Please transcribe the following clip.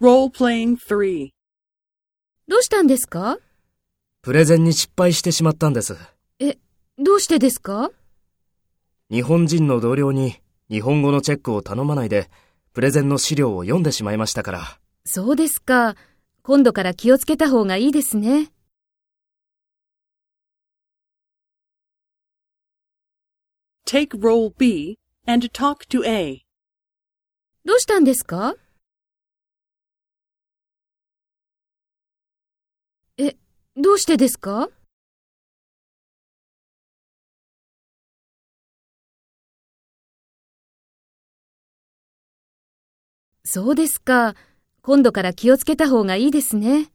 3どうしたんですか？プレゼンに失敗してしまったんです。え、どうしてですか？日本人の同僚に日本語のチェックを頼まないで、プレゼンの資料を読んでしまいましたから。そうですか。今度から気をつけた方がいいですね。Take role B and talk to A. どうしたんですか？え、どうしてですか？そうですか。今度から気をつけた方がいいですね。